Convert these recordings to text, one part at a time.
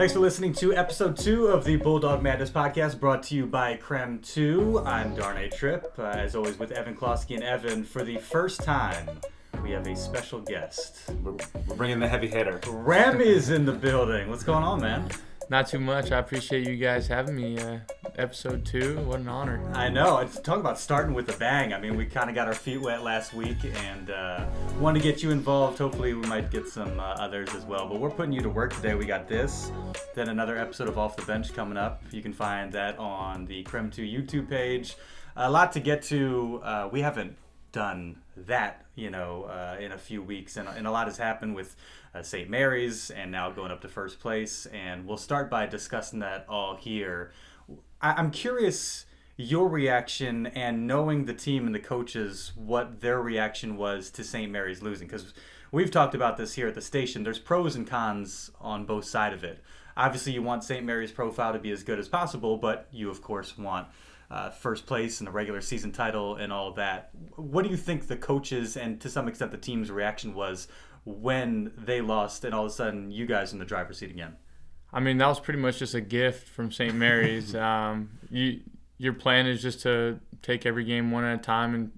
Thanks for listening to episode two of the Bulldog Madness podcast, brought to you by KREM 2. I'm Darnay Tripp, uh, as always with Evan Klosky and Evan. For the first time, we have a special guest. We're, we're bringing the heavy hitter. Rem is in the building. What's going on, man? Not too much. I appreciate you guys having me. Uh, episode two. What an honor. I know. It's talk about starting with a bang. I mean, we kind of got our feet wet last week and uh, wanted to get you involved. Hopefully, we might get some uh, others as well. But we're putting you to work today. We got this, then another episode of Off the Bench coming up. You can find that on the KREM 2 YouTube page. A lot to get to. Uh, we haven't done that, you know, uh, in a few weeks, and, and a lot has happened with uh, St. Mary's and now going up to first place. And we'll start by discussing that all here. I- I'm curious your reaction and knowing the team and the coaches what their reaction was to St. Mary's losing because we've talked about this here at the station. There's pros and cons on both side of it. Obviously, you want St. Mary's profile to be as good as possible, but you of course want uh, first place and the regular season title and all that. What do you think the coaches and to some extent the team's reaction was when they lost and all of a sudden you guys in the driver's seat again? I mean, that was pretty much just a gift from St. Mary's. um, you, your plan is just to take every game one at a time and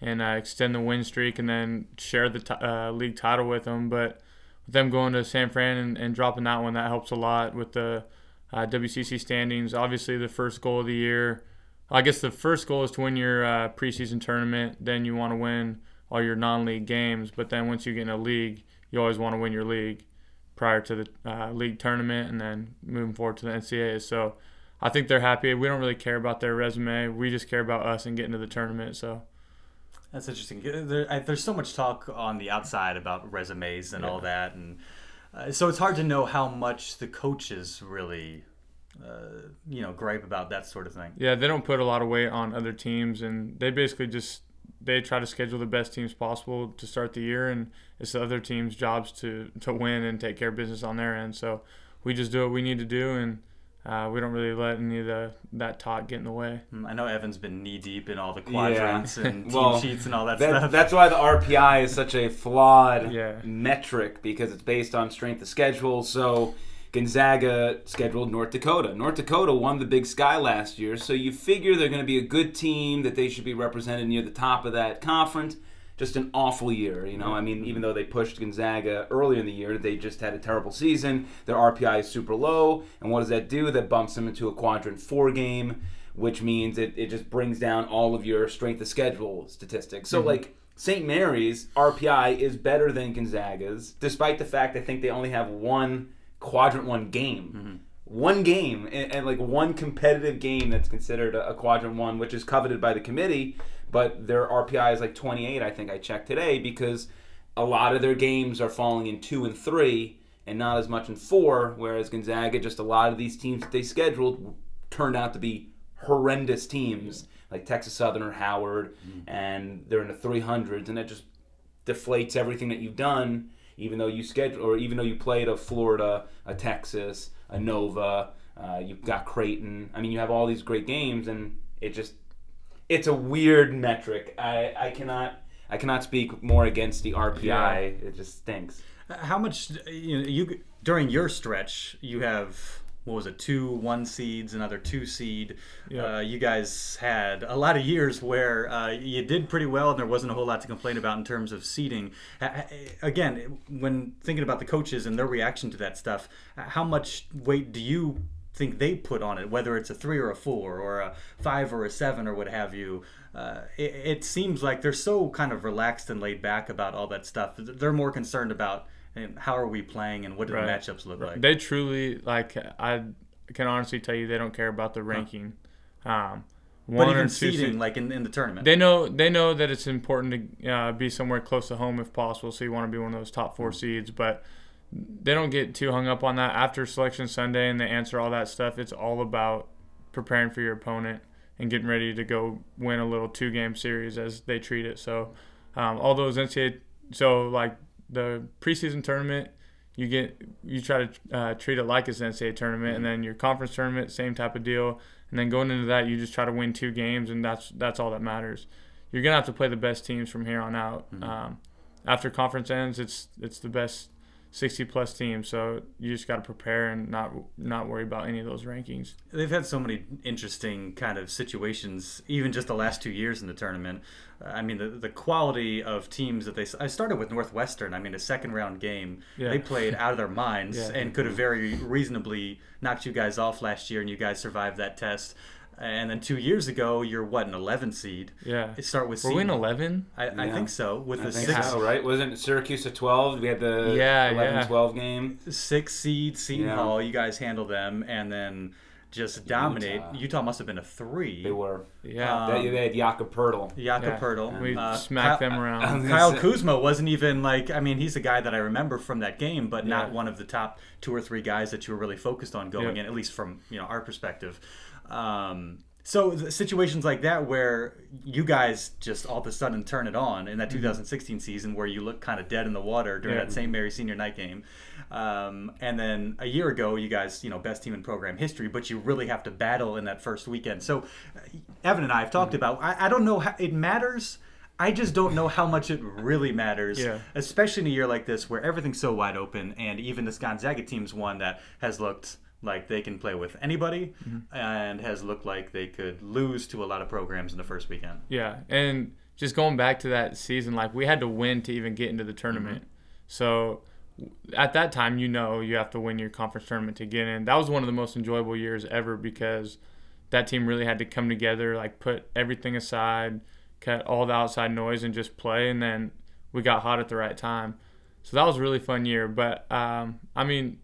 and uh, extend the win streak, and then share the t- uh, league title with them. But with them going to San Fran and, and dropping that one, that helps a lot with the uh, WCC standings. Obviously, the first goal of the year. I guess the first goal is to win your uh, preseason tournament. Then you want to win all your non-league games. But then once you get in a league, you always want to win your league prior to the uh, league tournament and then moving forward to the NCAA. So I think they're happy. We don't really care about their resume. We just care about us and getting to the tournament. So That's interesting. There, I, there's so much talk on the outside about resumes and Yeah. all that, and uh, so it's hard to know how much the coaches really, uh, you know, gripe about that sort of thing. yeah, they don't put a lot of weight on other teams, and they basically just they try to schedule the best teams possible to start the year, and it's the other team's jobs to to win and take care of business on their end. So we just do what we need to do, and uh, we don't really let any of the that talk get in the way. Mm, I know Evan's been knee deep in all the quadrants and team Well, sheets and all that, That, stuff. that's why the RPI is such a flawed Yeah. metric because it's based on strength of schedule. So Gonzaga scheduled North Dakota. North Dakota won the Big Sky last year, so you figure they're going to be a good team that they should be represented near the top of that conference. Just an awful year, you know. I mean, even though they pushed Gonzaga earlier in the year, they just had a terrible season. Their RPI is super low, and what does that do? That bumps them into a quadrant four game, which means it, it just brings down all of your strength of schedule statistics. So, mm-hmm. like, St. Mary's RPI is better than Gonzaga's, despite the fact I think they only have one quadrant one game. Mm-hmm. One game and, and like one competitive game that's considered a, a quadrant one, which is coveted by the committee, but their RPI is like 28. I think I checked today because a lot of their games are falling in two and three, and not as much in four. Whereas Gonzaga, just a lot of these teams that they scheduled turned out to be horrendous teams like Texas Southern or Howard, and they're in the 300s, and that just deflates everything that you've done. Even though you schedule, or even though you played a Florida, a Texas, a Nova, uh, you've got Creighton. I mean, you have all these great games, and it just it's a weird metric. I, I cannot I cannot speak more against the RPI. Yeah. It just stinks. How much you know, you during your stretch you have what was it two one seeds another two seed Yeah. uh, you guys had a lot of years where uh, you did pretty well and there wasn't a whole lot to complain about in terms of seeding Uh, again when thinking about the coaches and their reaction to that stuff uh, how much weight do you think they put on it whether it's a three or a four or a five or a seven or what have you uh, it, it seems like they're so kind of relaxed and laid back about all that stuff they're more concerned about how are we playing and what do Right. the matchups look like They truly like I can honestly tell you they don't care about the ranking. Um, but one or even two seeding like in, in the tournament They know they know that it's important to uh, be somewhere close to home if possible. So you want to be one of those top four seeds, but they don't get too hung up on that after selection Sunday and they answer all that stuff. It's all about preparing for your opponent and getting ready to go win a little two game series as they treat it. So um, all those NCAA so like the preseason tournament. You get you try to uh, treat it like it's an NCAA tournament, and then your conference tournament, same type of deal. And then going into that, you just try to win two games, and that's that's all that matters. You're gonna have to play the best teams from here on out. Um, after conference ends, it's it's the best 60 plus teams. So you just got to prepare and not not worry about any of those rankings. They've had so many interesting kind of situations, even just the last two years in the tournament. Uh, I mean, the, the quality of teams that they. I started with Northwestern. I mean, a second round game. Yeah. They played out of their minds Yeah. and could have very reasonably knocked you guys off last year, and you guys survived that test. And then two years ago, you're what an 11 seed. Yeah. It start with Were we in 11? I, I Yeah. think so. With I the think six so, right? Wasn't Syracuse a 12? We had the Yeah, 11 yeah. 12 game. six seed Seton Yeah. Hall. You guys handle them, and then just dominate. Utah. Utah, must have been a three. They were. Yeah. Um, they, they had Jakob Poeltl. Jakob Yeah. Poeltl. we Uh, smacked Kyle- them I around. was Kyle gonna say- Kuzma wasn't even like I mean he's a guy that I remember from that game, but not Yeah. one of the top two or three guys that you were really focused on going Yeah. in, at least from you know our perspective. Um, so the situations like that where you guys just all of a sudden turn it on in that 2016 season where you look kind of dead in the water during Yeah. that St. Mary Senior Night game, um, and then a year ago you guys you know best team in program history, but you really have to battle in that first weekend. So uh, Evan and I have talked about I, I don't know how it matters. I just don't know how much it really matters, Yeah. especially in a year like this where everything's so wide open, and even this Gonzaga team's one that has looked like they can play with anybody, and has looked like they could lose to a lot of programs in the first weekend. Yeah, and just going back to that season, like we had to win to even get into the tournament. So at that time, you know, you have to win your conference tournament to get in. That was one of the most enjoyable years ever because that team really had to come together, like put everything aside, cut all the outside noise, and just play. And then we got hot at the right time. So that was a really fun year. But um, I mean,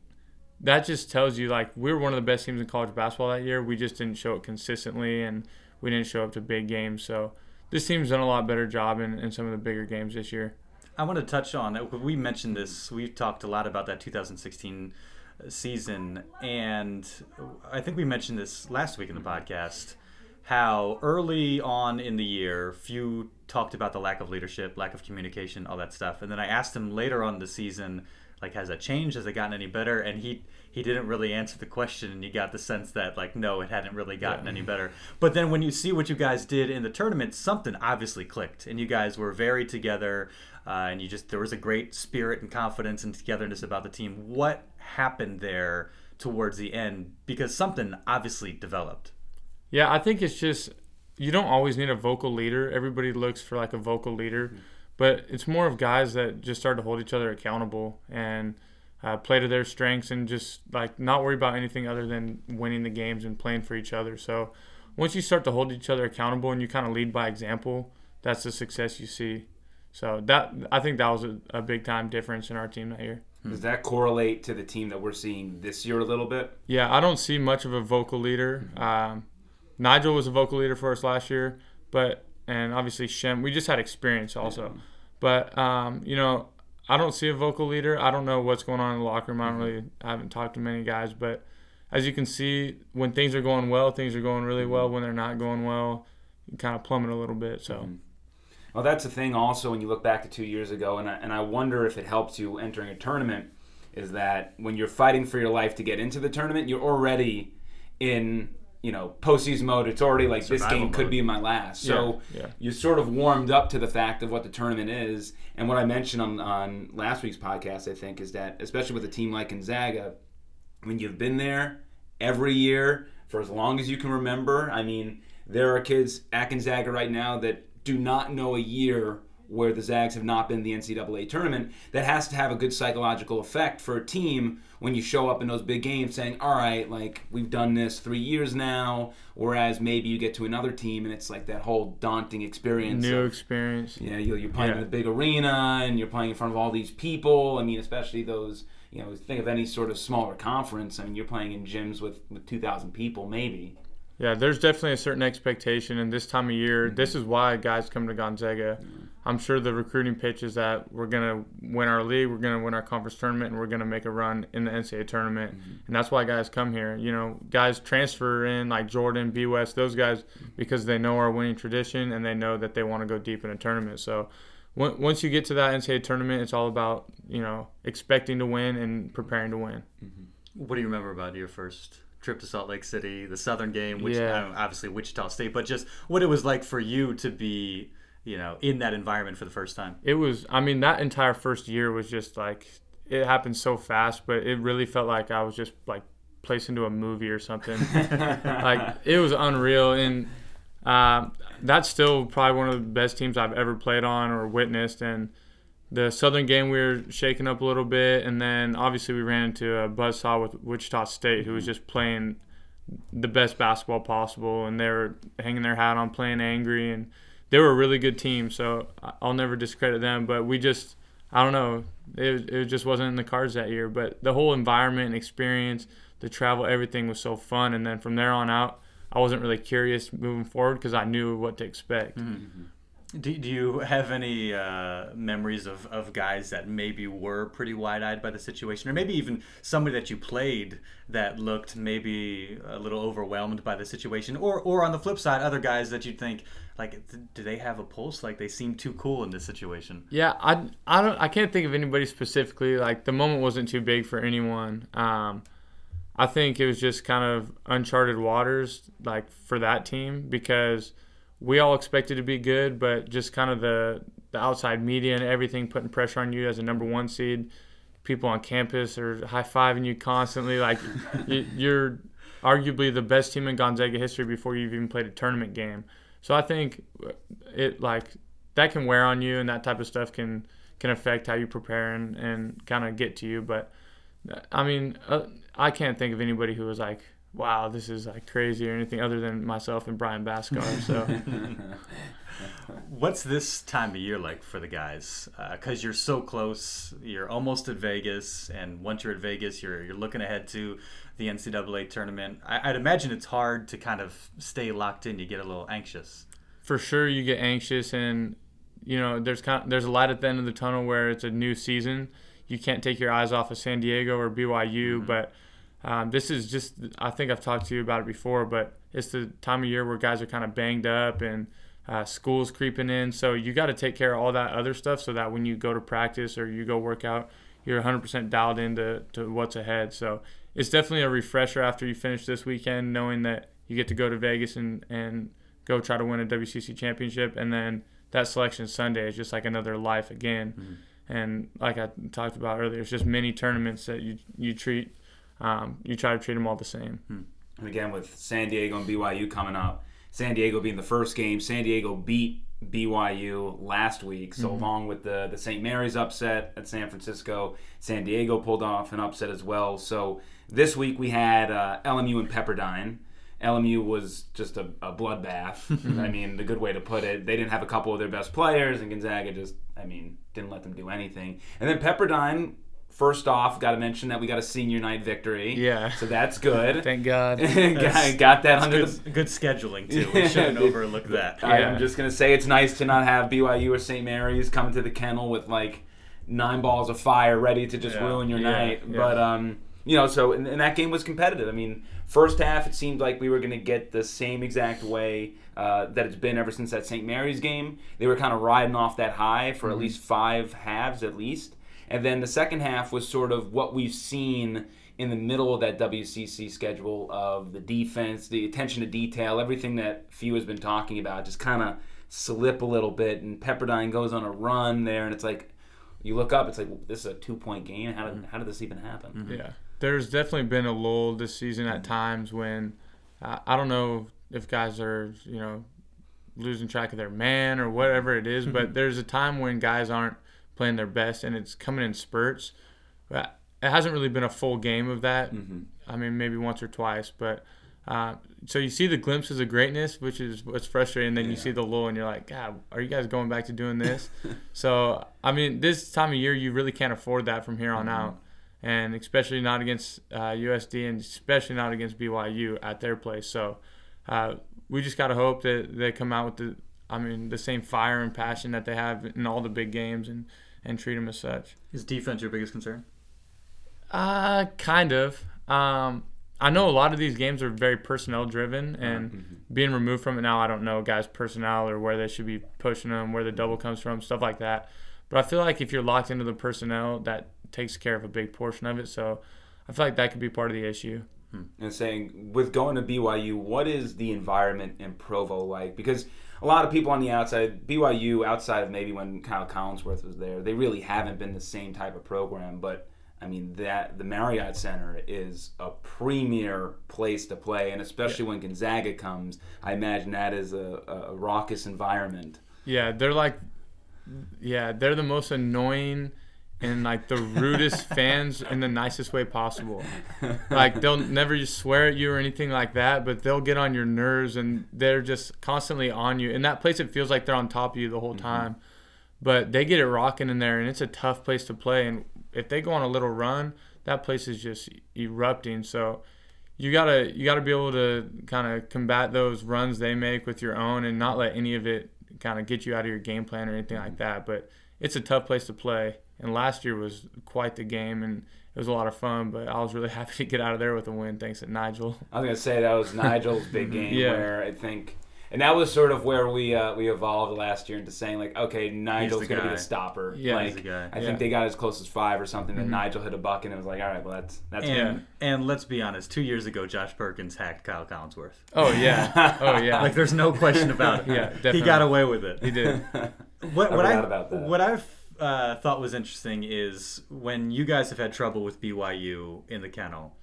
that just tells you like we were one of the best teams in college basketball that year. We just didn't show it consistently, and we didn't show up to big games. So this team's done a lot better job in, in some of the bigger games this year. I want to touch on we mentioned this. We've talked a lot about that 2016 season, and I think we mentioned this last week in the podcast. How early on in the year, Few talked about the lack of leadership, lack of communication, all that stuff, and then I asked him later on the season, like, has that changed? Has it gotten any better? And he he didn't really answer the question, and you got the sense that like, no, it hadn't really gotten any better. But then when you see what you guys did in the tournament, something obviously clicked, and you guys were very together, uh, and you just there was a great spirit and confidence and togetherness about the team. What happened there towards the end? Because something obviously developed. Yeah, I think it's just you don't always need a vocal leader. Everybody looks for like a vocal leader, but it's more of guys that just start to hold each other accountable and uh, play to their strengths and just like not worry about anything other than winning the games and playing for each other. So once you start to hold each other accountable and you kind of lead by example, that's the success you see. So that I think that was a, a big time difference in our team that year. Does that correlate to the team that we're seeing this year a little bit? Yeah, I don't see much of a vocal leader. Um, Nigel was a vocal leader for us last year, but and obviously Shem. We just had experience also, but um, you know, I don't see a vocal leader. I don't know what's going on in the locker room. I don't mm-hmm. really. I haven't talked to many guys, but as you can see, when things are going well, things are going really well. Mm-hmm. When they're not going well, you kind of plummet a little bit. So. Mm-hmm. Well, that's the thing also when you look back to two years ago, and I, and I wonder if it helps you entering a tournament, is that when you're fighting for your life to get into the tournament, you're already in you know postseason mode. It's already like this game could be my last. So Yeah, yeah. you sort of warmed up to the fact of what the tournament is. And what I mentioned on, on last week's podcast, I think, is that especially with a team like Gonzaga, when you've been there every year for as long as you can remember. I mean, there are kids at Gonzaga right now that do not know a year where the Zags have not been the NCAA tournament. That has to have a good psychological effect for a team when you show up in those big games saying, all right, like we've done this three years now. Whereas maybe you get to another team and it's like that whole daunting experience. New of- experience. you know, you're, playing Yeah. in the big arena and you're playing in front of all these people. I mean, especially those, you know, think of any sort of smaller conference. I mean, you're playing in gyms with, with 2,000 people, maybe. Yeah, there's definitely a certain expectation, and this time of year, mm-hmm. this is why guys come to Gonzaga. Mm-hmm. I'm sure the recruiting pitch is that we're gonna win our league, we're gonna win our conference tournament, and we're gonna make a run in the NCAA tournament, mm-hmm. and that's why guys come here. You know, guys transfer in like Jordan, B West, those guys because they know our winning tradition and they know that they want to go deep in a tournament. So. on- Once you get to that NCAA tournament, it's all about you know expecting to win and preparing to win. Mm-hmm. What do you remember about your first trip to Salt Lake City, the Southern game, which Yeah. obviously Wichita State, but just what it was like for you to be, you know, in that environment for the first time? it was i mean that entire first year was just like it happened so fast, but it really felt like I was just like placed into a movie or something. like it was unreal, and uh, that's still probably one of the best teams I've ever played on or witnessed. And the Southern game we were shaking up a little bit, and then obviously we ran into a buzzsaw with Wichita State, who was just playing the best basketball possible, and they were hanging their hat on playing angry, and they were a really good team. So I'll never discredit them, but we just I don't know. It, it just wasn't in the cards that year. But the whole environment and experience, the travel, everything was so fun. And then from there on out, I wasn't really curious moving forward because I knew what to expect. Mm-hmm. Do, do you have any uh, memories of, of guys that maybe were pretty wide eyed by the situation, or maybe even somebody that you played that looked maybe a little overwhelmed by the situation, or or on the flip side, other guys that you'd think like, do they have a pulse? Like they seem too cool in this situation. Yeah, I, I don't I can't think of anybody specifically. Like the moment wasn't too big for anyone. Um, I think it was just kind of uncharted waters, like for that team because we all expected to be good, but just kind of the the outside media and everything putting pressure on you as a number one seed. People on campus are high fiving you constantly. Like you're arguably the best team in Gonzaga history before you've even played a tournament game. So I think it like that can wear on you, and that type of stuff can can affect how you prepare and, and kind of get to you. But I mean, uh, I can't think of anybody who was like wow, this is like crazy or anything other than myself and Brian Baskar. So, what's this time of year like for the guys? Because uh, you're so close, you're almost at Vegas, and once you're at Vegas, you're you're looking ahead to the NCAA tournament. I, would imagine it's hard to kind of stay locked in. You get a little anxious. For sure, you get anxious, and you know there's kind of, there's a light at the end of the tunnel where it's a new season. You can't take your eyes off of San Diego or BYU, mm-hmm. but um, this is just, I think I've talked to you about it before, but it's the time of year where guys are kind of banged up and uh, school's creeping in. So you got to take care of all that other stuff so that when you go to practice or you go work out, you're 100% dialed into to what's ahead. So it's definitely a refresher after you finish this weekend, knowing that you get to go to Vegas and, and go try to win a WCC championship. And then that selection Sunday is just like another life again. Mm-hmm. And like I talked about earlier, it's just many tournaments that you, you treat – um, you try to treat them all the same. Hmm. And again, with San Diego and BYU coming up, San Diego being the first game, San Diego beat BYU last week. So mm-hmm. along with the the St. Mary's upset at San Francisco, San Diego pulled off an upset as well. So this week we had uh, LMU and Pepperdine. LMU was just a, a bloodbath. I mean, the good way to put it. They didn't have a couple of their best players, and Gonzaga just, I mean, didn't let them do anything. And then Pepperdine First off, got to mention that we got a senior night victory. Yeah. So that's good. Thank God. got, got that under good, the good scheduling too. We shouldn't overlook that. Yeah. I'm just gonna say it's nice to not have BYU or St. Mary's coming to the kennel with like nine balls of fire ready to just yeah. ruin your yeah. night. Yeah. But um, you know, so and, and, that game was competitive. I mean, first half it seemed like we were gonna get the same exact way. Uh, that it's been ever since that St. Mary's game. They were kind of riding off that high for mm-hmm. at least five halves, at least. And then the second half was sort of what we've seen in the middle of that WCC schedule of the defense, the attention to detail, everything that Few has been talking about, just kind of slip a little bit. And Pepperdine goes on a run there, and it's like you look up, it's like this is a two point game. How did how did this even happen? Mm-hmm. Yeah, there's definitely been a lull this season at times when uh, I don't know if guys are you know losing track of their man or whatever it is, but there's a time when guys aren't playing their best, and it's coming in spurts. But it hasn't really been a full game of that. Mm-hmm. I mean, maybe once or twice, but. Uh, so you see the glimpses of greatness, which is what's frustrating. Then yeah. you see the lull, and you're like, God, are you guys going back to doing this? so I mean, this time of year, you really can't afford that from here on mm-hmm. out, and especially not against uh, USD, and especially not against BYU at their place. So uh, we just gotta hope that they come out with the, I mean, the same fire and passion that they have in all the big games, and and treat him as such. Is defense your biggest concern? Uh, kind of. Um, I know a lot of these games are very personnel driven, and mm-hmm. being removed from it now, I don't know guys' personnel or where they should be pushing them, where the double comes from, stuff like that. But I feel like if you're locked into the personnel, that takes care of a big portion of it. So I feel like that could be part of the issue. Hmm. And saying with going to BYU, what is the environment in Provo like? Because a lot of people on the outside, BYU, outside of maybe when Kyle Collinsworth was there, they really haven't been the same type of program. But I mean that the Marriott Center is a premier place to play, and especially when Gonzaga comes, I imagine that is a, a raucous environment. Yeah, they're like, yeah, they're the most annoying and like the rudest fans in the nicest way possible. Like they'll never just swear at you or anything like that, but they'll get on your nerves and they're just constantly on you. In that place, it feels like they're on top of you the whole mm-hmm. time. But they get it rocking in there, and it's a tough place to play. And if they go on a little run, that place is just erupting. So you gotta you gotta be able to kind of combat those runs they make with your own, and not let any of it kind of get you out of your game plan or anything like mm-hmm. that. But it's a tough place to play and last year was quite the game and it was a lot of fun but i was really happy to get out of there with a win thanks to nigel i was going to say that was nigel's big game Yeah. where i think and that was sort of where we uh, we evolved last year into saying like okay nigel's going to be the stopper Yeah, like he's the guy. i Yeah. think they got as close as five or something then nigel hit a buck and it was like all right well that's that's And him. and let's be honest, two years ago, Josh Perkins hacked Kyle Collinsworth. oh yeah oh yeah Like, there's no question about it. Yeah, He got away with it. he did What, I what I about that. what I've uh, thought was interesting is when you guys have had trouble with BYU in the kennel.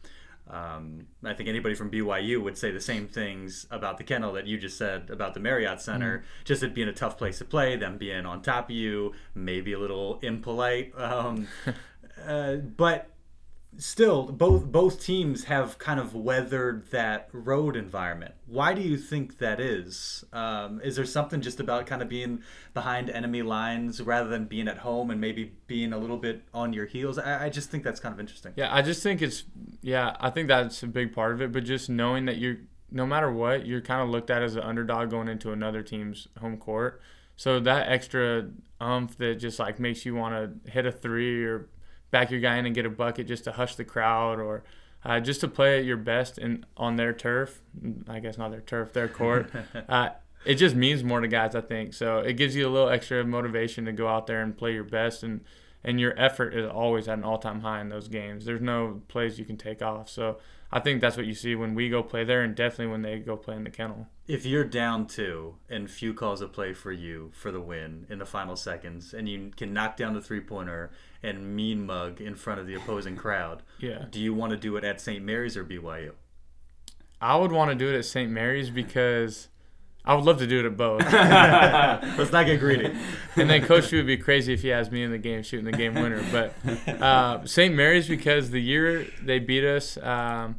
Um, I think anybody from BYU would say the same things about the kennel that you just said about the Marriott Center. Mm-hmm. Just it being a tough place to play, them being on top of you, maybe a little impolite. Um, uh, but still both both teams have kind of weathered that road environment. Why do you think that is? Um, is there something just about kind of being behind enemy lines rather than being at home and maybe being a little bit on your heels? I, I just think that's kind of interesting. Yeah i just think it's yeah i think that's a big part of it but just knowing that you're no matter what you're kind of looked at as an underdog going into another team's home court. So that extra umph that just like makes you want to hit a three or back your guy in and get a bucket just to hush the crowd or uh, just to play at your best in on their turf. I guess not their turf, their court. uh, it just means more to guys, I think. So it gives you a little extra motivation to go out there and play your best, and and your effort is always at an all-time high in those games. There's no plays you can take off. So I think that's what you see when we go play there, and definitely when they go play in the kennel. if you're down two and Few calls a play for you for the win in the final seconds and you can knock down the three pointer and mean mug in front of the opposing crowd Yeah. do you want to do it at st mary's or byu I would want to do it at St. Mary's because I would love to do it at both. let's not get greedy and then Coach would be crazy if he has me in the game shooting the game winner. But uh, St. Mary's because the year they beat us um,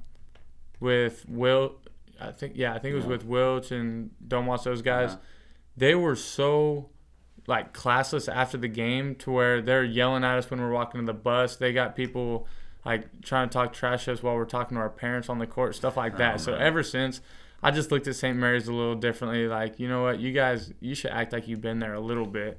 with Will, I think yeah, I think it was Yeah. with Wiltjer and Don't Watch those guys. Yeah. They were so like classless after the game to where they're yelling at us when we're walking to the bus. They got people like trying to talk trash to us while we're talking to our parents on the court, stuff like that. Oh, so ever since. I just looked at St. Mary's a little differently. Like, you know what, you guys, you should act like you've been there a little bit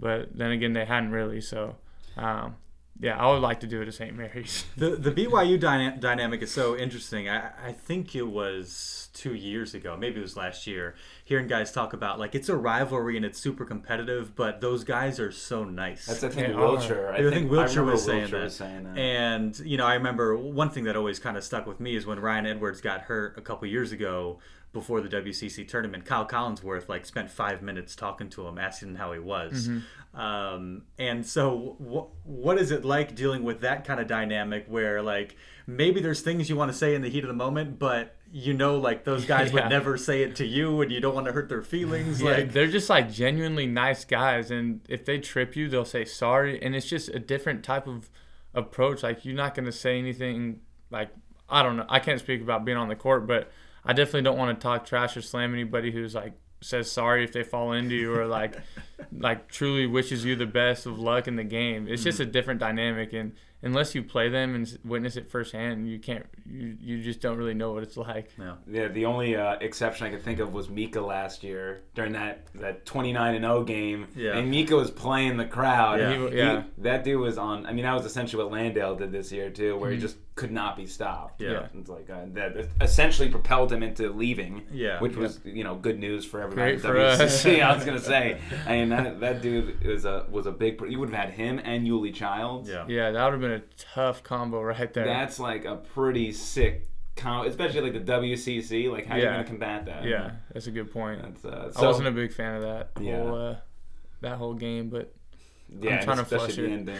but then again they hadn't really so um, yeah i would like to do it at st mary's The the BYU dyna- dynamic is so interesting. I, I think it was two years ago, maybe it was last year, hearing guys talk about like it's a rivalry and it's super competitive, but those guys are so nice. That's I think They Wiltjer. I think Wiltjer remember was saying Wiltjer that. was saying that. And you know, I remember one thing that always kind of stuck with me is when Ryan Edwards got hurt a couple years ago before the WCC tournament. Kyle Collinsworth like spent five minutes talking to him, asking him how he was. Um, and so, wh- what is it like dealing with that kind of dynamic where like maybe there's things you want to say in the heat of the moment, but you know, like those guys Yeah. would never say it to you, and you don't want to hurt their feelings. yeah, like, they're just like genuinely nice guys and if they trip you they'll say sorry and it's just a different type of approach like you're not going to say anything like i don't know i can't speak about being on the court but i definitely don't want to talk trash or slam anybody who's like says sorry if they fall into you or like like truly wishes you the best of luck in the game it's just a different dynamic and unless you play them and witness it firsthand you can't you, you just don't really know what it's like no. Yeah, the only uh, exception I could think of was Mika last year during that that 29 and 0 game. Yeah. And Mika was playing the crowd. Yeah. He- He- yeah. that dude was on. I mean, that was essentially what Landale did this year too, where he just could not be stopped. Yeah. It's like uh, that essentially propelled him into leaving. Yeah. Which was you know good news for everybody. Great at for us. WCC, I was gonna say. I mean that that dude was a was a big. You would have had him and Yoeli Childs. Yeah. yeah that would have been a tough combo right there That's like a pretty sick. Com- especially like the WCC. Like how are you gonna combat that? Yeah, that's a good point. That's, uh, I wasn't a big fan of that Yeah. whole uh, that whole game, but Yeah, I'm trying to especially flush the it. ending.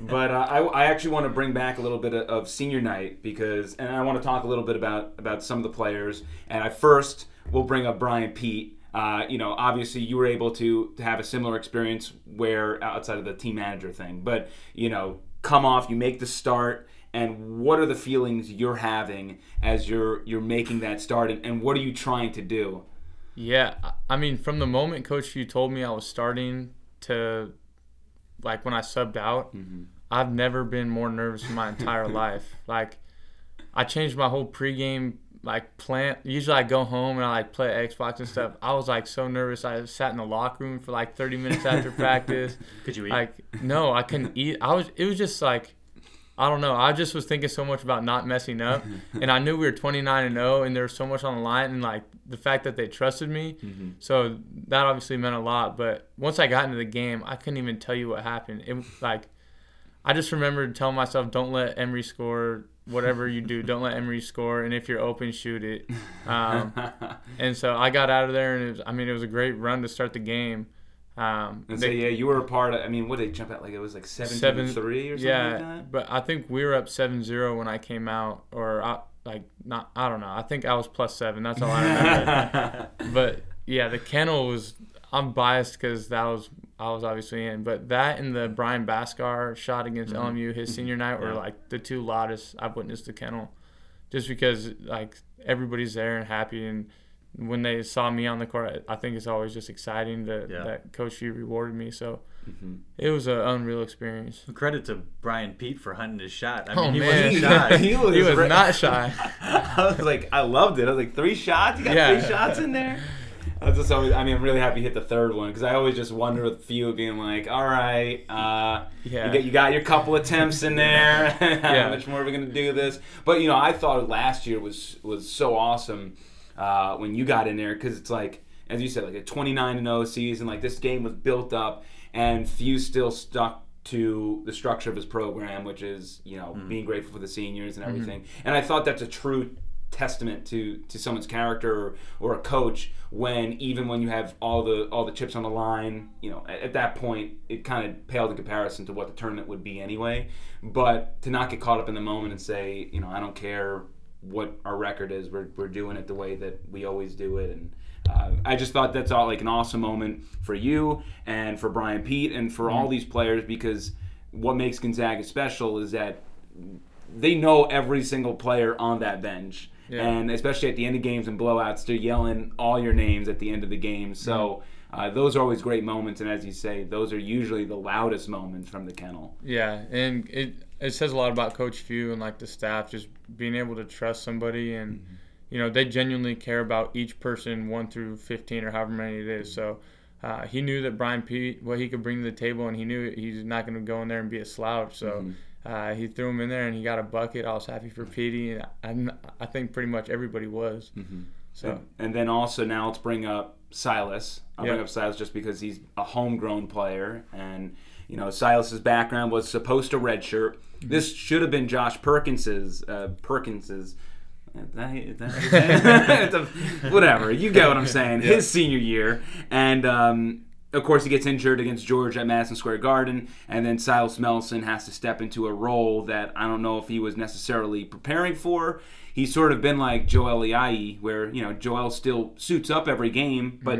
but uh, I, I actually want to bring back a little bit of, of senior night because, and I want to talk a little bit about about some of the players. And I first will bring up Brian Pete. Uh, you know, obviously you were able to to have a similar experience where outside of the team manager thing, but you know, come off, you make the start. And what are the feelings you're having as you're you're making that start, and, and what are you trying to do? Yeah, I- I mean, from the moment Coach you told me I was starting to, like when I subbed out, mm-hmm. I've never been more nervous in my entire life. Like, I changed my whole pregame like plan. Usually I go home and I like play Xbox and stuff. I was like so nervous. I sat in the locker room for like 30 minutes after practice. Could you eat? Like, no, I couldn't eat. I was. It was just like. I don't know. I just was thinking so much about not messing up, and I knew we were 29 and 0, and there was so much on the line, and like the fact that they trusted me, so that obviously meant a lot. But once I got into the game, I couldn't even tell you what happened. It was like I just remembered telling myself, "Don't let Emery score. Whatever you do, don't let Emery score. And if you're open, shoot it." Um, and so I got out of there, and it was, I mean, it was a great run to start the game. Um, And so they- yeah, you were a part of. I mean, what did they jump out like? It was like seven, Seven- three or something yeah, like that. but I think we were up 7-0 when I came out, or I, like not. I don't know. I think I was plus seven. That's all I remember. but yeah, the kennel was. I'm biased because that was I was obviously in, but that and the Brian Baskar shot against LMU his senior night were Yeah. like the two loudest I've witnessed the kennel, just because like everybody's there and happy and. When they saw me on the court, I think it's always just exciting that, Yeah. that Coach Few rewarded me. So Mhm. it was an unreal experience. Credit to Brian Pete for hunting his shot. I mean, Oh, he man. wasn't shy. He was he was re- not shy. I was like, I loved it. I was like, three shots? You got Yeah. three shots in there? I was just always, I mean, I'm really happy you hit the third one because I always just wonder with Few being like, all right, uh, Yeah. you, got, you got your couple attempts in there. How Yeah. much more are we going to do this? But, you know, I thought last year was, was so awesome uh, when you got in there because it's like, as you said, like a 29 and 0 season. Like this game was built up, and Few still stuck to the structure of his program, which is you know being grateful for the seniors and everything. And I thought that's a true testament to to someone's character or, or a coach when even when you have all the all the chips on the line you know at, at that point it kind of paled in comparison to what the tournament would be anyway but to not get caught up in the moment and say you know i don't care what our record is we're, we're doing it the way that we always do it and uh, I just thought that's all like an awesome moment for you and for Brian Pete and for all these players because what makes Gonzaga special is that they know every single player on that bench. Yeah. And especially at the end of games and blowouts, they're yelling all your names at the end of the game. So uh, those are always great moments. And as you say, those are usually the loudest moments from the kennel. Yeah, and it it says a lot about Coach Few and like the staff just being able to trust somebody and mm-hmm. you know they genuinely care about each person one through fifteen or however many it is. Mm-hmm. So uh, he knew that Brian Pete what he could bring to the table, and he knew he's not going to go in there and be a slouch. So. Mm-hmm. Uh, he threw him in there and he got a bucket. I was happy for Petey, and I, I think pretty much everybody was. So And then also now let's bring up Silas. I'll bring up Silas just because he's a homegrown player, and you know Silas's background was supposed to redshirt. This should have been Josh Perkins's. Uh, Perkins's. that- a- whatever you get what I'm saying. His senior year, and um, of course he gets injured against George at Madison Square Garden, and then Silas Melson has to step into a role that I don't know if he was necessarily preparing for. He's sort of been like Joel Ayayi, where you know Joel still suits up every game, but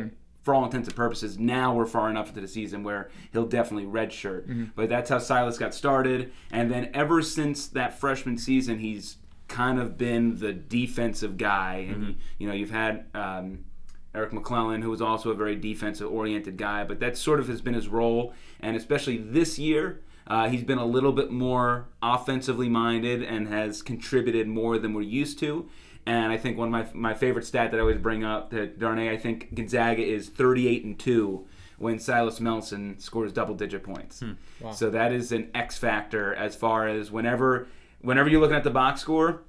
for all intents and purposes, now we're far enough into the season where he'll definitely redshirt. But that's how Silas got started, and then ever since that freshman season, he's kind of been the defensive guy, and you know you've had. Um, Eric McClellan, who was also a very defensive oriented guy, but that sort of has been his role. And especially this year, uh, he's been a little bit more offensively minded and has contributed more than we're used to. And I think one of my, my favorite stat that I always bring up to Darnay, I think Gonzaga is 38 and 2 when Silas Melson scores double digit points. Hmm. So that is an X factor as far as whenever whenever you're looking at the box score,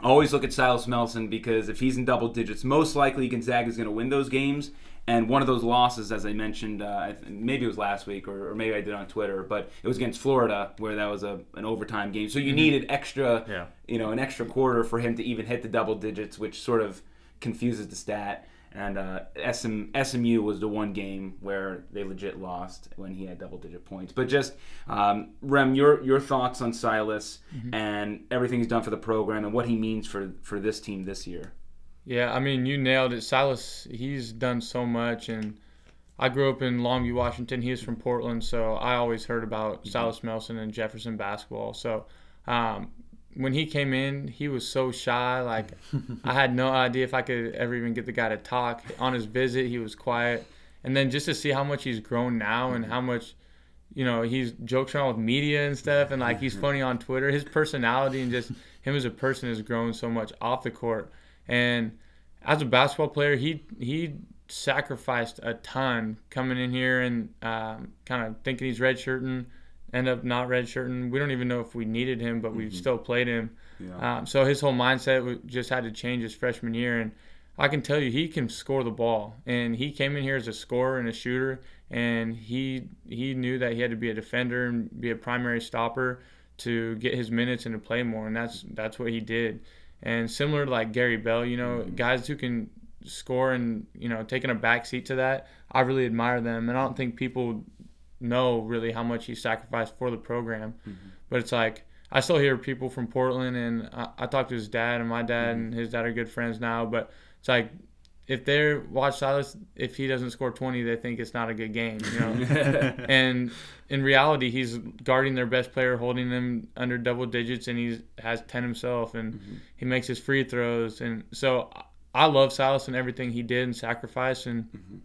always look at Silas Melson because if he's in double digits, most likely Gonzaga is going to win those games. And one of those losses, as I mentioned, uh, maybe it was last week or, or maybe I did on Twitter, but it was against Florida where that was a, an overtime game. So you needed extra, Yeah. you know, an extra quarter for him to even hit the double digits, which sort of confuses the stat. And uh, SM, SMU was the one game where they legit lost when he had double digit points. But just um, Rem, your your thoughts on Silas and everything he's done for the program and what he means for for this team this year. Yeah, I mean, you nailed it. Silas, he's done so much. And I grew up in Longview, Washington. He was from Portland. So I always heard about Silas Melson and Jefferson basketball. So um, when he came in, he was so shy. Like, I had no idea if I could ever even get the guy to talk. On his visit, he was quiet. And then just to see how much he's grown now and how much, you know, he's jokes around with media and stuff. And, like, he's funny on Twitter. His personality and just him as a person has grown so much off the court. And as a basketball player, he he sacrificed a ton coming in here and um, kind of thinking he's redshirting, end up not redshirting. We don't even know if we needed him, but we still played him. Yeah. Um, so his whole mindset just had to change his freshman year, and I can tell you he can score the ball. And he came in here as a scorer and a shooter, and he he knew that he had to be a defender and be a primary stopper to get his minutes and to play more, and that's that's what he did. And similar to like Gary Bell, you know, mm-hmm. guys who can score and you know taking a back seat to that, I really admire them, and I don't think people know really how much he sacrificed for the program. Mm-hmm. But it's like I still hear people from Portland, and I, I talk to his dad, and my dad mm-hmm. and his dad are good friends now. But it's like if they watch Silas, if he doesn't score 20, they think it's not a good game, you know. and in reality, he's guarding their best player, holding them under double digits, and he has 10 himself, and mm-hmm. he makes his free throws. And so I love Silas and everything he did and sacrificed. And mm-hmm.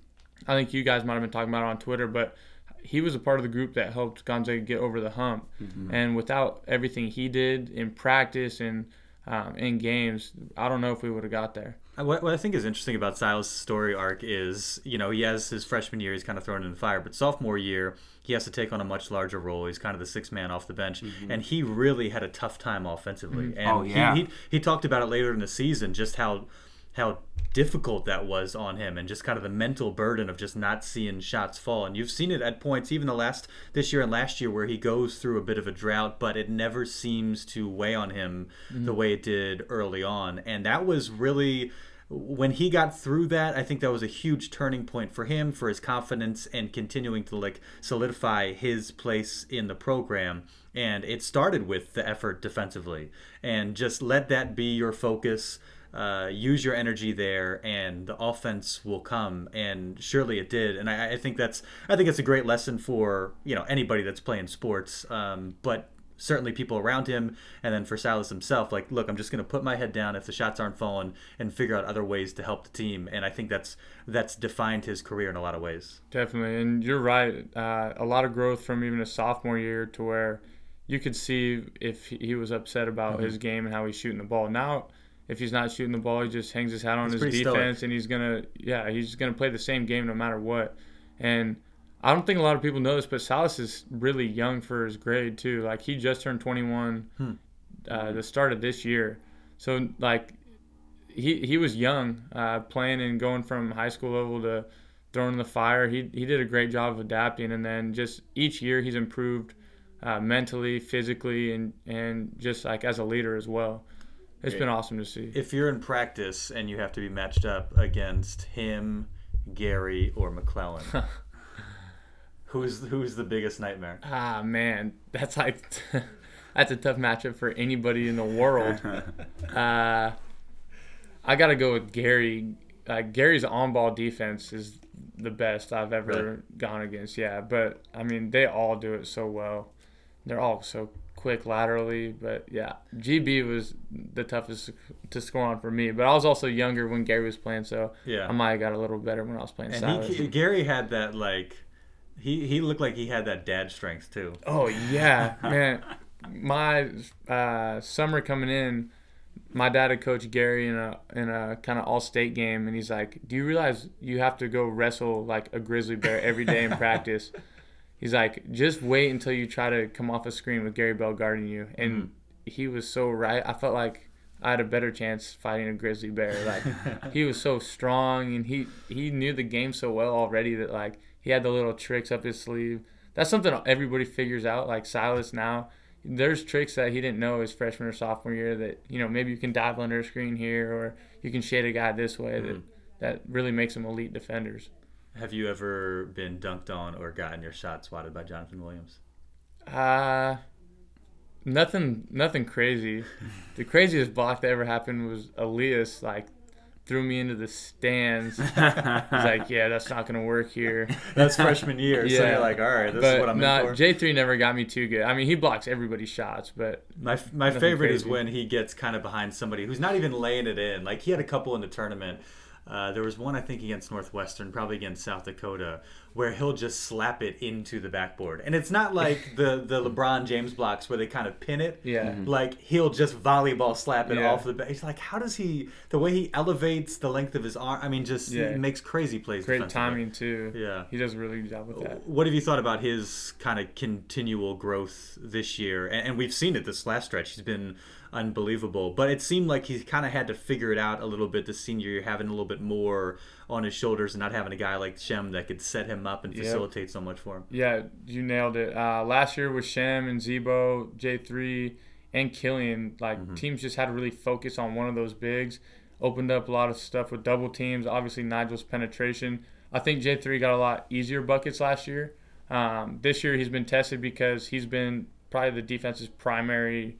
I think you guys might have been talking about it on Twitter, but he was a part of the group that helped Gonzaga get over the hump. Mm-hmm. And without everything he did in practice and um, in games, I don't know if we would have got there. What, what I think is interesting about Silas' story arc is, you know, he has his freshman year, he's kind of thrown in the fire, but sophomore year, he has to take on a much larger role. He's kind of the sixth man off the bench, mm-hmm. and he really had a tough time offensively. Mm. And Oh, yeah. he, he he talked about it later in the season, just how how difficult that was on him and just kind of the mental burden of just not seeing shots fall and you've seen it at points even the last this year and last year where he goes through a bit of a drought but it never seems to weigh on him mm. the way it did early on and that was really when he got through that i think that was a huge turning point for him for his confidence and continuing to like solidify his place in the program. And it started with the effort defensively. And just let that be your focus. Uh, use your energy there and the offense will come. And surely it did. And I, I think that's i think it's a great lesson for you know anybody that's playing sports. Um, but certainly people around him and then for Silas himself like look I'm just going to put my head down if the shots aren't falling and figure out other ways to help the team and I think that's that's defined his career in a lot of ways Definitely, and you're right. Uh, a lot of growth from even a sophomore year to where you could see if he was upset about his game and how he's shooting the ball. Now, if he's not shooting the ball, he just hangs his hat on He's his defense, stoic. and he's gonna, yeah, he's gonna play the same game no matter what. And I don't think a lot of people know this, but Silas is really young for his grade too. Like he just turned 21, uh, the start of this year. So like he he was young, uh, playing and going from high school level to throwing in the fire. He he did a great job of adapting, and then just each year he's improved uh, mentally, physically, and and just like as a leader as well. It's been awesome to see. if you're in practice and you have to be matched up against him Gary or McClellan who's who's the biggest nightmare Ah man, that's like that's a tough matchup for anybody in the world. uh, I gotta go with Gary. Uh, Gary's on-ball defense is the best I've ever Really? gone against. Yeah, but I mean they all do it so well. They're all so quick laterally, but yeah, GB was the toughest to score on for me. But I was also younger when Gary was playing, so Yeah. I might have got a little better when I was playing. and he, Gary had that like he he looked like he had that dad strength too Oh yeah, man. My uh, summer coming in, my dad had coached Gary in a in a kind of all state game, and he's like, "Do you realize you have to go wrestle like a grizzly bear every day in practice?" He's like, "Just wait until you try to come off a screen with Gary Bell guarding you," and he was so right. I felt like I had a better chance fighting a grizzly bear. Like he was so strong, and he he knew the game so well already that like he had the little tricks up his sleeve. That's something everybody figures out. Like Silas now, there's tricks that he didn't know his freshman or sophomore year that you know maybe you can dive under a screen here or you can shade a guy this way that that really makes them elite defenders. Have you ever been dunked on or gotten your shot swatted by Jonathan Williams? Uh nothing nothing crazy. the craziest block that ever happened was Elias like threw me into the stands. He's like, "Yeah, that's not gonna work here." That's freshman year, so Yeah. you're like, all right, this but is what I'm nah, in for. J three never got me too good. I mean, he blocks everybody's shots, but My my Nothing favorite is when he gets kind of behind somebody who's not even laying it in. Like he had a couple in the tournament. Uh, there was one I think against Northwestern, probably against South Dakota, where he'll just slap it into the backboard, and it's not like the the LeBron James blocks where they kind of pin it. yeah, Like he'll just volleyball slap it Yeah. off the back. It's like how does he? The way he elevates the length of his arm. I mean, just Yeah. he makes crazy plays. great timing too. Yeah. he does a really good job with that. What have you thought about his kind of continual growth this year? And, and we've seen it this last stretch. He's been unbelievable. But it seemed like he kind of had to figure it out a little bit this senior year, having a little bit more on his shoulders and not having a guy like Shem that could set him up and Yep. facilitate so much for him. Yeah, you nailed it. Uh, last year with Shem and Zebo, J3, and Killian, like Mm-hmm. teams just had to really focus on one of those bigs. Opened up a lot of stuff with double teams. Obviously, Nigel's penetration. I think J3 got a lot easier buckets last year. Um, this year, he's been tested because he's been probably the defense's primary,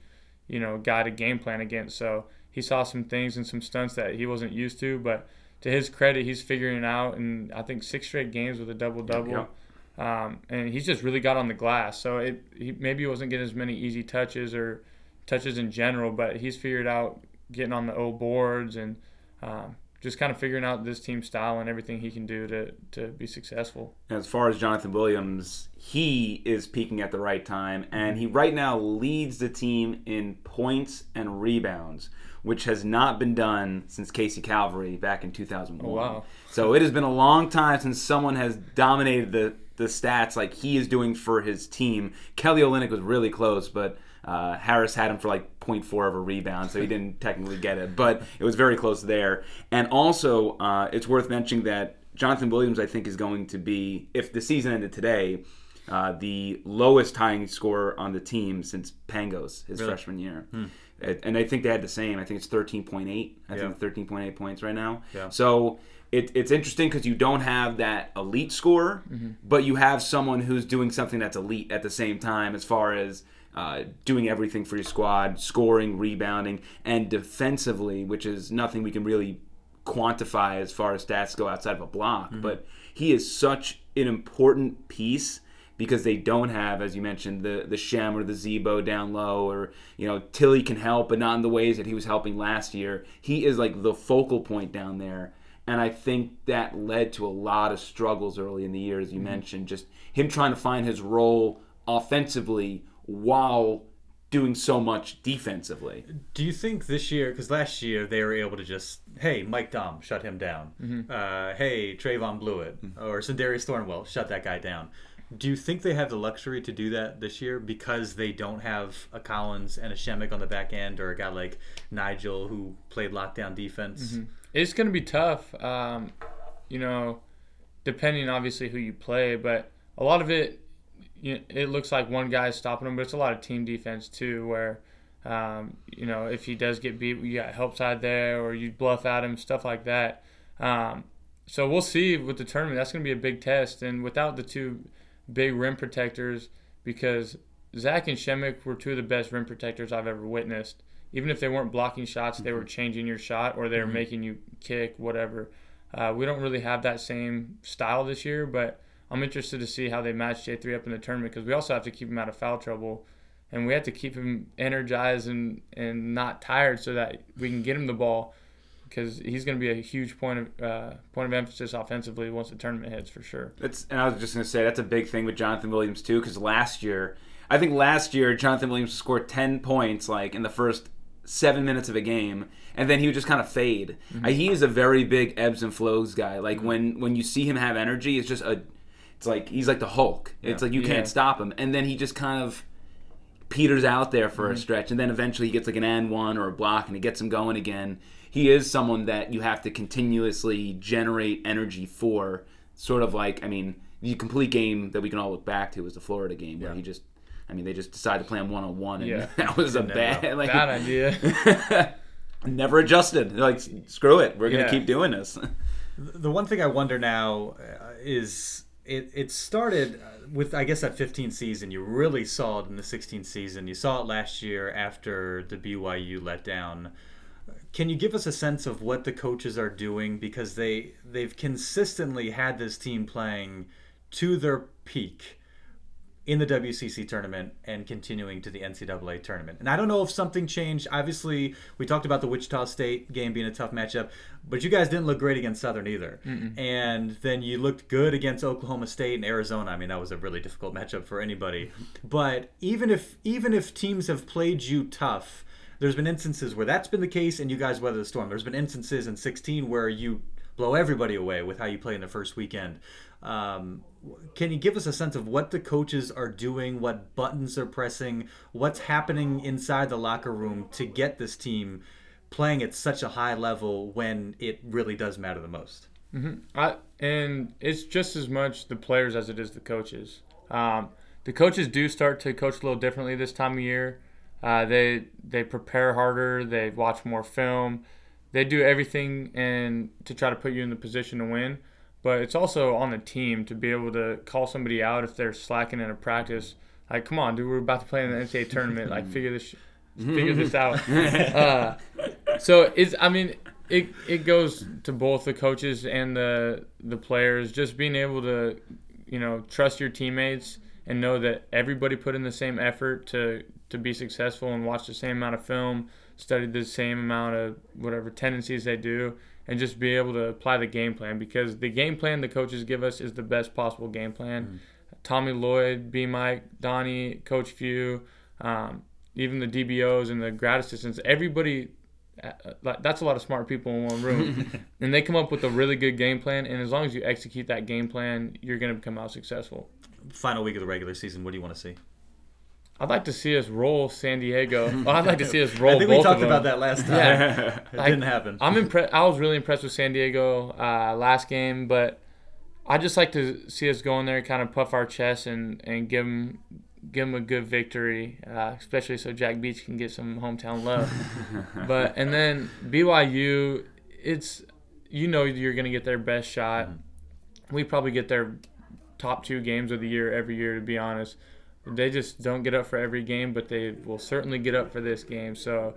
you know, guy to game plan against. So he saw some things and some stunts that he wasn't used to. But to his credit, he's figuring it out. And I think six straight games with a double double. Yep. Um, and he's just really got on the glass. So it he, maybe he wasn't getting as many easy touches or touches in general, but he's figured out getting on the O boards and um, just kind of figuring out this team style and everything he can do to, to be successful. As far as Jonathan Williams, he is peaking at the right time, and he right now leads the team in points and rebounds, which has not been done since Casey Calvary back in 2001. Oh, wow. So it has been a long time since someone has dominated the, the stats like he is doing for his team. Kelly Olynyk was really close, but uh, Harris had him for like 0.4 of a rebound, so he didn't technically get it, but it was very close there. And also, uh, it's worth mentioning that Jonathan Williams, I think, is going to be, if the season ended today, uh, the lowest tying scorer on the team since Pangos, his freshman year. And- And I think they had the same. I think it's 13.8. I Yeah. think 13.8 points right now. Yeah. So it, it's interesting because you don't have that elite scorer, but you have someone who's doing something that's elite at the same time as far as uh, doing everything for your squad, scoring, rebounding, and defensively, which is nothing we can really quantify as far as stats go outside of a block. But he is such an important piece because they don't have, as you mentioned, the the Shem or the Zebo down low, or you know Tilly can help, but not in the ways that he was helping last year. He is like the focal point down there, and I think that led to a lot of struggles early in the year, as you mentioned, just him trying to find his role offensively while doing so much defensively. Do you think this year, because last year they were able to just, hey, Mike Dom, shut him down. Uh, hey, Trayvon Blewett or Sindarius Thornwell, shut that guy down. Do you think they have the luxury to do that this year because they don't have a Collins and a Shemek on the back end or a guy like Nigel who played lockdown defense? It's going to be tough, um, you know, depending obviously who you play, but a lot of it, you know, it looks like one guy is stopping him, but it's a lot of team defense too, where, um, you know, if he does get beat, you got help side there or you bluff at him, stuff like that. Um, so we'll see with the tournament. That's going to be a big test. And without the two big rim protectors, because Zach and Shemek were two of the best rim protectors I've ever witnessed. Even if they weren't blocking shots, they were changing your shot or they were making you kick, whatever. Uh, we don't really have that same style this year, but I'm interested to see how they match J3 up in the tournament because we also have to keep him out of foul trouble. And we have to keep him energized and, and not tired so that we can get him the ball because he's going to be a huge point of uh, point of emphasis offensively once the tournament hits for sure. That's and I was just gonna say that's a big thing with Jonathan Williams too, because last year, I think last year Jonathan Williams scored ten points like in the first seven minutes of a game, and then he would just kind of fade. Uh, he is a very big ebbs and flows guy. Like when when you see him have energy, it's just a, it's like he's like the Hulk. It's like you Yeah. can't stop him, and then he just kind of peters out there for a stretch, and then eventually he gets like an and one or a block, and it gets him going again. He is someone that you have to continuously generate energy for. Sort of like, I mean, the complete game that we can all look back to is the Florida game where Yeah. he just, I mean, they just decided to play him one on one, and Yeah. that was a Never bad, like, Bad idea. never adjusted. They're like, screw it, we're gonna Yeah. keep doing this. The one thing I wonder now uh, is it, it started uh, with I guess that 15 season. You really saw it in the 16th season. You saw it last year after the BYU letdown. Can you give us a sense of what the coaches are doing because they they've consistently had this team playing to their peak in the WCC tournament and continuing to the NCAA tournament. And I don't know if something changed. Obviously, we talked about the Wichita State game being a tough matchup, but you guys didn't look great against Southern either. Mm-mm. And then you looked good against Oklahoma State and Arizona. I mean, that was a really difficult matchup for anybody. Mm-hmm. But even if even if teams have played you tough, there's been instances where that's been the case and you guys weather the storm. There's been instances in 16 where you blow everybody away with how you play in the first weekend. Um, can you give us a sense of what the coaches are doing, what buttons they're pressing, what's happening inside the locker room to get this team playing at such a high level when it really does matter the most? Mm-hmm. I, and it's just as much the players as it is the coaches. Um, the coaches do start to coach a little differently this time of year. Uh, they they prepare harder. They watch more film. They do everything and to try to put you in the position to win but it's also on the team to be able to call somebody out if they're slacking in a practice. Like, come on, dude, we're about to play in the NCAA tournament. Like, figure this, figure this out. Uh, so it's, I mean, it it goes to both the coaches and the the players. Just being able to, you know, trust your teammates and know that everybody put in the same effort to to be successful and watch the same amount of film, study the same amount of whatever tendencies they do and just be able to apply the game plan because the game plan the coaches give us is the best possible game plan. Mm-hmm. Tommy Lloyd, B. Mike, Donnie, Coach Few, um, even the DBOs and the grad assistants, everybody. Uh, that's a lot of smart people in one room, and they come up with a really good game plan. And as long as you execute that game plan, you're going to become out successful. Final week of the regular season. What do you want to see? I'd like to see us roll San Diego. Well, I'd like to see us roll. I think we talked about that last time. Yeah, it like, didn't happen. I'm impressed. I was really impressed with San Diego uh, last game, but I just like to see us go in there, kind of puff our chest, and and give them give them a good victory, uh, especially so Jack Beach can get some hometown love. but and then BYU, it's you know you're gonna get their best shot. Mm-hmm. We probably get their top two games of the year every year, to be honest they just don't get up for every game, but they will certainly get up for this game. So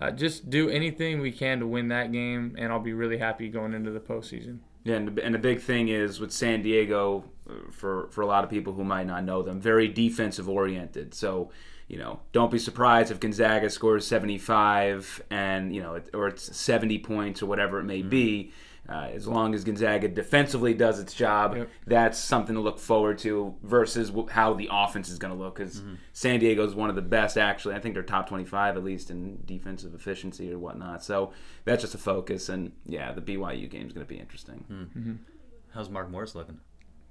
uh, just do anything we can to win that game, and I'll be really happy going into the postseason. Yeah, and the, and the big thing is with San Diego, uh, for for a lot of people who might not know them, very defensive oriented. So you know, don't be surprised if Gonzaga scores 75 and you know, or it's 70 points or whatever it may mm-hmm. be uh, as long as Gonzaga defensively does its job, yep. that's something to look forward to versus how the offense is going to look. Because mm-hmm. San Diego is one of the best, actually. I think they're top 25 at least in defensive efficiency or whatnot. So that's just a focus. And yeah, the BYU game is going to be interesting. Hmm. Mm-hmm. How's Mark Morris looking?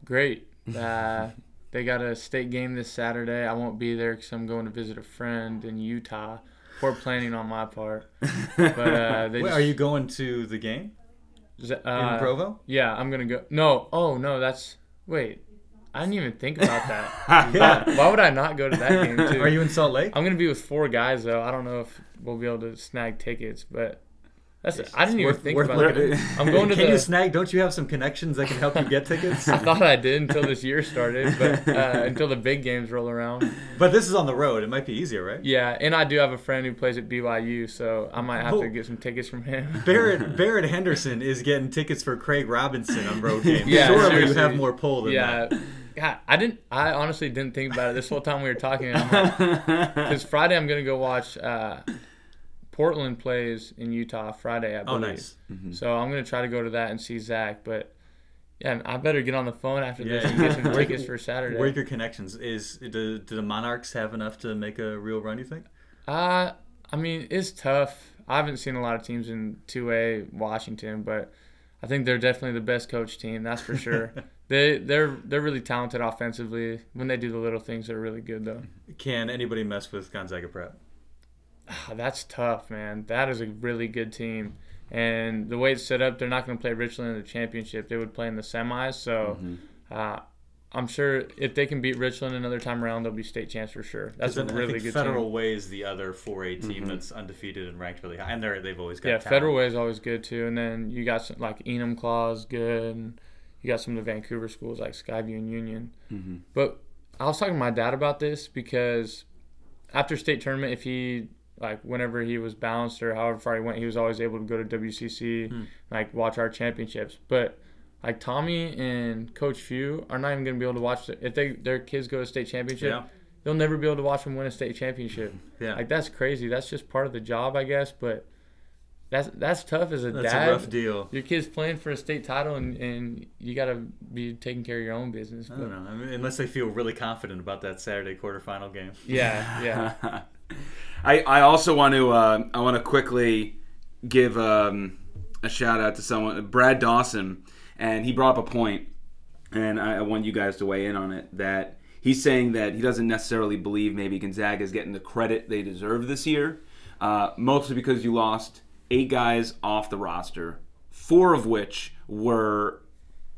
Great. Uh, they got a state game this Saturday. I won't be there because I'm going to visit a friend in Utah. Poor planning on my part. But uh, Wait, just, are you going to the game? Uh, in Provo? Yeah, I'm gonna go. No, oh no, that's wait. I didn't even think about that. yeah. Why would I not go to that game too? Are you in Salt Lake? I'm gonna be with four guys though. I don't know if we'll be able to snag tickets, but that's it's, I didn't even worth, think worth about it. I'm going to. Can the, you snag? Don't you have some connections that can help you get tickets? I thought I did until this year started, but uh, until the big games roll around. But this is on the road. It might be easier, right? Yeah, and I do have a friend who plays at BYU, so I might have oh, to get some tickets from him. Barrett Barrett Henderson is getting tickets for Craig Robinson on road games. yeah, surely seriously. you have more pull than yeah. that. God, I didn't. I honestly didn't think about it this whole time we were talking. Because Friday I'm gonna go watch. Uh, Portland plays in Utah Friday, I oh, believe. Oh, nice. Mm-hmm. So I'm gonna try to go to that and see Zach. But yeah, I better get on the phone after this and get some tickets for Saturday. Where your connections? Is do, do the Monarchs have enough to make a real run? You think? Uh, I mean, it's tough. I haven't seen a lot of teams in 2A Washington, but I think they're definitely the best coach team. That's for sure. they they're they're really talented offensively. When they do the little things, they're really good though. Can anybody mess with Gonzaga Prep? that's tough, man. That is a really good team. And the way it's set up, they're not going to play Richland in the championship. They would play in the semis. So mm-hmm. uh, I'm sure if they can beat Richland another time around, they'll be state champs for sure. That's a Then I really think good Federal team. Way is the other 4A team that's undefeated and ranked really high, and they're they've always got Yeah, talent. Federal Way is always good too. And then you got some like Enumclaw, good. And you got some of the Vancouver schools like Skyview and Union. Mhm. But I was talking to my dad about this because after state tournament, if he like whenever he was balanced or however far he went, he was always able to go to WCC, Hmm. like watch our championships. But like Tommy and Coach Few are not even gonna be able to watch the, if they their kids go to state championship. Yeah. They'll never be able to watch them win a state championship. Yeah, Like that's crazy. That's just part of the job, I guess. But that's that's tough as a that's dad. a rough deal. Your kid's playing for a state title, and, and you got to be taking care of your own business. I But don't know. I mean, unless they feel really confident about that Saturday quarterfinal game. yeah, yeah. I, I also want to uh, I want to quickly give um, a shout out to someone Brad Dawson and he brought up a point and I, I want you guys to weigh in on it that he's saying that he doesn't necessarily believe maybe Gonzaga is getting the credit they deserve this year uh, mostly because you lost eight guys off the roster four of which were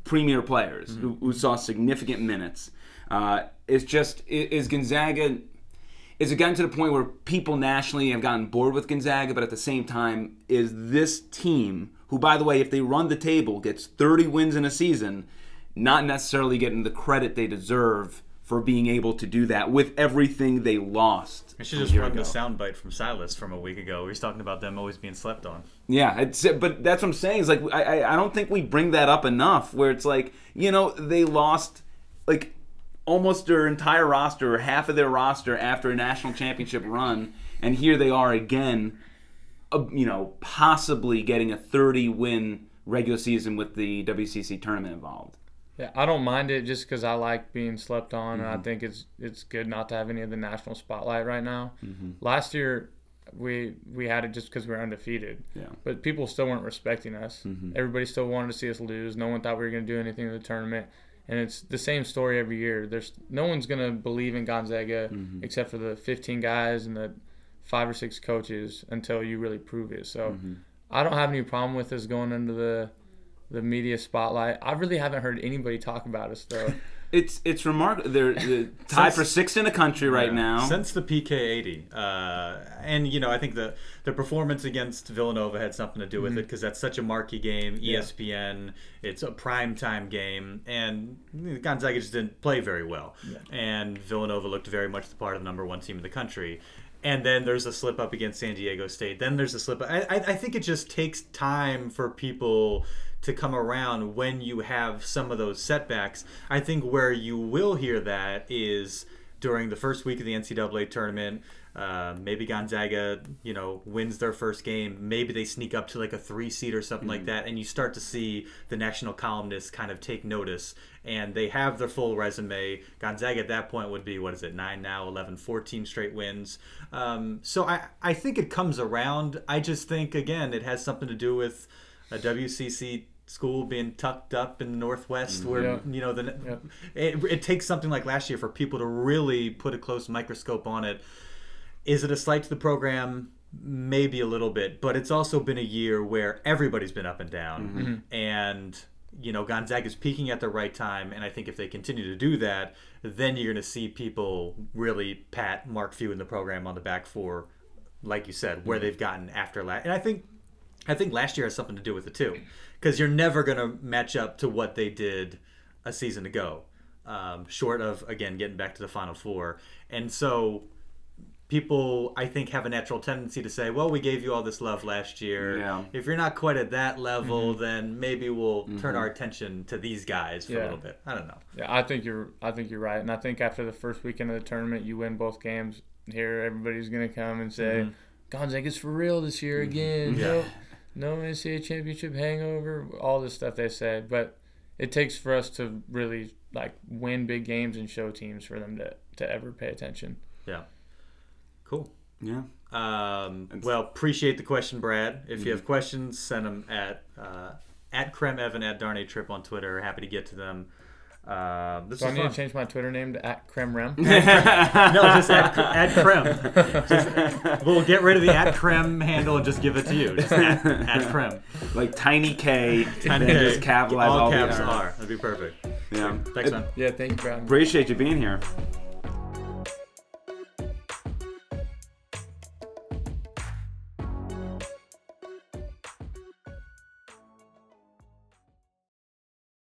premier players who, who saw significant minutes. Uh, it's just is Gonzaga is it gotten to the point where people nationally have gotten bored with Gonzaga, but at the same time, is this team, who, by the way, if they run the table, gets 30 wins in a season, not necessarily getting the credit they deserve for being able to do that with everything they lost? I should just run ago? the soundbite from Silas from a week ago. He was talking about them always being slept on. Yeah, but that's what I'm saying. Is like I, I I don't think we bring that up enough. Where it's like you know they lost like almost their entire roster or half of their roster after a national championship run, and here they are again. Uh, you know, possibly getting a 30 win regular season with the WCC tournament involved. Yeah, I don't mind it just because I like being slept on, and I mm-hmm. think it's it's good not to have any of the national spotlight right now. Mm-hmm. Last year, we we had it just because we were undefeated, Yeah. but people still weren't respecting us. Mm-hmm. Everybody still wanted to see us lose. No one thought we were going to do anything in the tournament, and it's the same story every year. There's no one's going to believe in Gonzaga mm-hmm. except for the 15 guys and the five or six coaches until you really prove it. So mm-hmm. I don't have any problem with us going under the the media spotlight. I really haven't heard anybody talk about us though. It's it's remarkable. They're, they're tied for sixth in the country right Yeah. now. Since the PK80. Uh, and, you know, I think the, the performance against Villanova had something to do with it because that's such a marquee game. ESPN, it's a prime time game. And Gonzaga just didn't play very well. And Villanova looked very much the part of the number one team in the country. And then there's a slip up against San Diego State. Then there's a slip up. I, I, I think it just takes time for people to come around when you have some of those setbacks. I think where you will hear that is during the first week of the NCAA tournament. Uh, maybe Gonzaga, you know, wins their first game. Maybe they sneak up to like a three seed or something like that, and you start to see the national columnists kind of take notice, and they have their full resume. Gonzaga at that point would be what is it, nine now, 11, 14 straight wins. Um, so I I think it comes around. I just think again it has something to do with a WCC school being tucked up in the northwest mm-hmm. where Yeah. you know the Yep. it, it takes something like last year for people to really put a close microscope on it. Is it a slight to the program? Maybe a little bit but it's also been a year where everybody's been up and down mm-hmm. Mm-hmm. and you know Gonzaga is peaking at the right time and i think if they continue to do that then you're going to see people really pat mark few in the program on the back for like you said where they've gotten after last and i think I think last year has something to do with it too, because you're never going to match up to what they did a season ago, um, short of again getting back to the Final Four. And so people, I think, have a natural tendency to say, "Well, we gave you all this love last year. Yeah. If you're not quite at that level, mm-hmm. then maybe we'll turn mm-hmm. our attention to these guys for a little bit." I don't know. Yeah, I think you're. I think you're right, and I think after the first weekend of the tournament, you win both games. Here, everybody's gonna come and say, mm-hmm. "Gonzaga's for real this year again." Yeah. No NCAA championship hangover. All this stuff they said, but it takes for us to really like win big games and show teams for them to to ever pay attention. Yeah. Cool. yeah. Um, well, appreciate the question, Brad. If you have questions, send them at uh, at KREM Evan at Darnay Tripp on Twitter. Happy to get to them. Uh, this So I is need fun. to change my Twitter name to at Creme Rem. no, just at, at KREM. Just, we'll get rid of the at KREM handle and just give it to you. Just at, at KREM. Like tiny K, Tiny then K, just capitalize all, all the caps R's. are. That'd be perfect. Yeah. Thanks, man. Yeah, thank you for having me. Appreciate you being here.